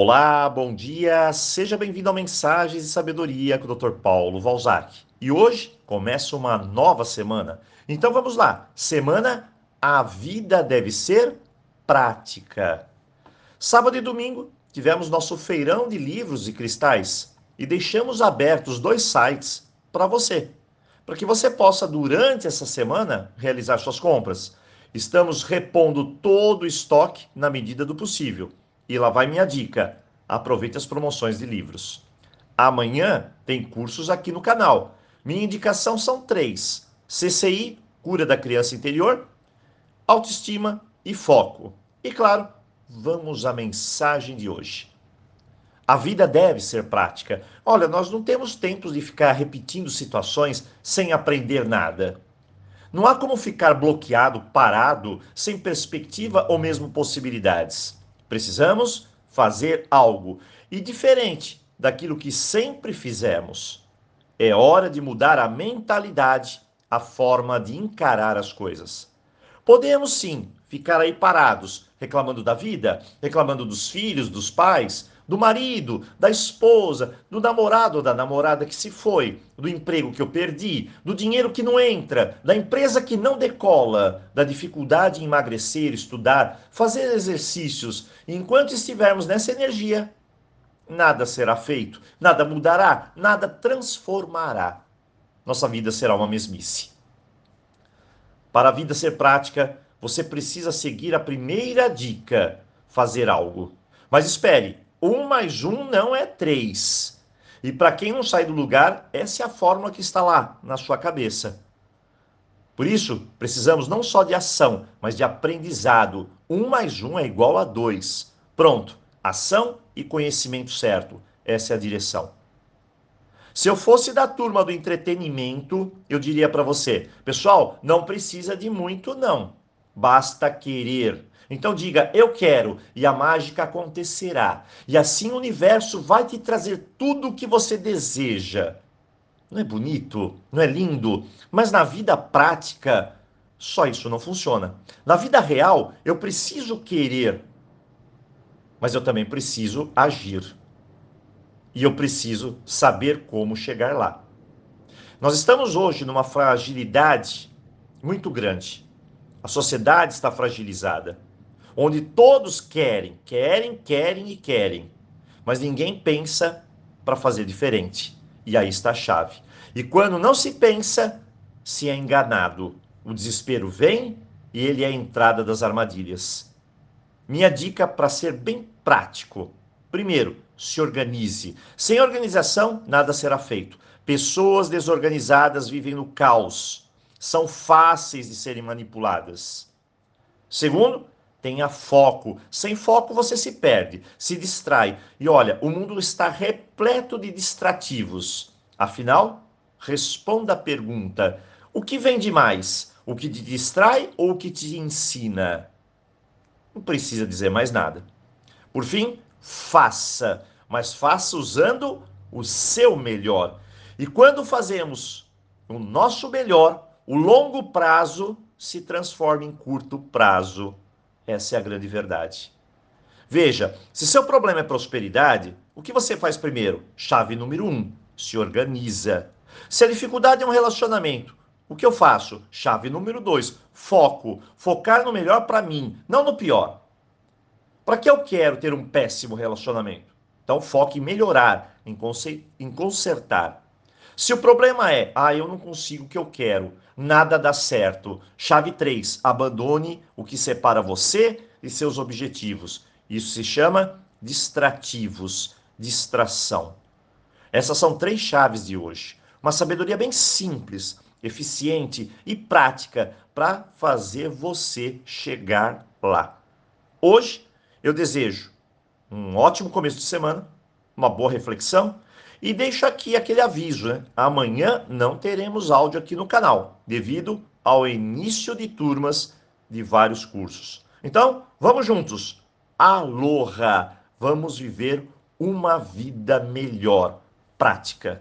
Olá, bom dia, seja bem-vindo ao Mensagens e Sabedoria com o Dr. Paulo Valzac. E hoje começa uma nova semana. Então vamos lá. Semana A Vida Deve Ser Prática. Sábado e domingo tivemos nosso feirão de livros e cristais e deixamos abertos dois sites para você, para que você possa, durante essa semana, realizar suas compras. Estamos repondo todo o estoque na medida do possível. E lá vai minha dica: aproveite as promoções de livros. Amanhã tem cursos aqui no canal. Minha indicação são três: CCI, cura da criança interior, autoestima e foco. E claro, vamos à mensagem de hoje. A vida deve ser prática. Olha, nós não temos tempo de ficar repetindo situações sem aprender nada. Não há como ficar bloqueado, parado, sem perspectiva ou mesmo possibilidades. Precisamos fazer algo e diferente daquilo que sempre fizemos. É hora de mudar a mentalidade, a forma de encarar as coisas. Podemos sim ficar aí parados, reclamando da vida, reclamando dos filhos, dos pais, do marido, da esposa, do namorado ou da namorada que se foi, do emprego que eu perdi, do dinheiro que não entra, da empresa que não decola, da dificuldade em emagrecer, estudar, fazer exercícios. Enquanto estivermos nessa energia, nada será feito, nada mudará, nada transformará. Nossa vida será uma mesmice. Para a vida ser prática, você precisa seguir a primeira dica: fazer algo. Mas espere, um mais um não é três. E para quem não sai do lugar, essa é a fórmula que está lá na sua cabeça. Por isso, precisamos não só de ação, mas de aprendizado. Um mais um é igual a dois. Pronto, ação e conhecimento certo. Essa é a direção. Se eu fosse da turma do entretenimento, eu diria para você, pessoal, não precisa de muito não. Basta querer. Então diga, eu quero, e a mágica acontecerá. E assim o universo vai te trazer tudo o que você deseja. Não é bonito? Não é lindo? Mas na vida prática, só isso não funciona. Na vida real, eu preciso querer, mas eu também preciso agir. E eu preciso saber como chegar lá. Nós estamos hoje numa fragilidade muito grande. A sociedade está fragilizada onde todos querem, querem, querem e querem, mas ninguém pensa para fazer diferente. E aí está a chave. E quando não se pensa, se é enganado. O desespero vem e ele é a entrada das armadilhas. Minha dica para ser bem prático: primeiro, se organize. Sem organização, nada será feito. Pessoas desorganizadas vivem no caos. São fáceis de serem manipuladas. Segundo, Tenha foco. Sem foco você se perde, se distrai. E olha, o mundo está repleto de distrativos. Afinal, responda a pergunta: o que vende mais? O que te distrai ou o que te ensina? Não precisa dizer mais nada. Por fim, faça, mas faça usando o seu melhor. E quando fazemos o nosso melhor, o longo prazo se transforma em curto prazo. Essa é a grande verdade. Veja, se seu problema é prosperidade, o que você faz primeiro? Chave número um, se organiza. Se a dificuldade é um relacionamento, o que eu faço? Chave número dois, foco. Focar no melhor para mim, não no pior. Para que eu quero ter um péssimo relacionamento? Então foque em melhorar, em, em consertar. Se o problema é, ah, eu não consigo o que eu quero, nada dá certo. Chave 3, abandone o que separa você e seus objetivos. Isso se chama distrativos, distração. Essas são três chaves de hoje. Uma sabedoria bem simples, eficiente e prática para fazer você chegar lá. Hoje eu desejo um ótimo começo de semana, uma boa reflexão e deixo aqui aquele aviso, né? Amanhã não teremos áudio aqui no canal, devido ao início de turmas de vários cursos. Então, vamos juntos. Aloha! Vamos viver uma vida melhor, prática.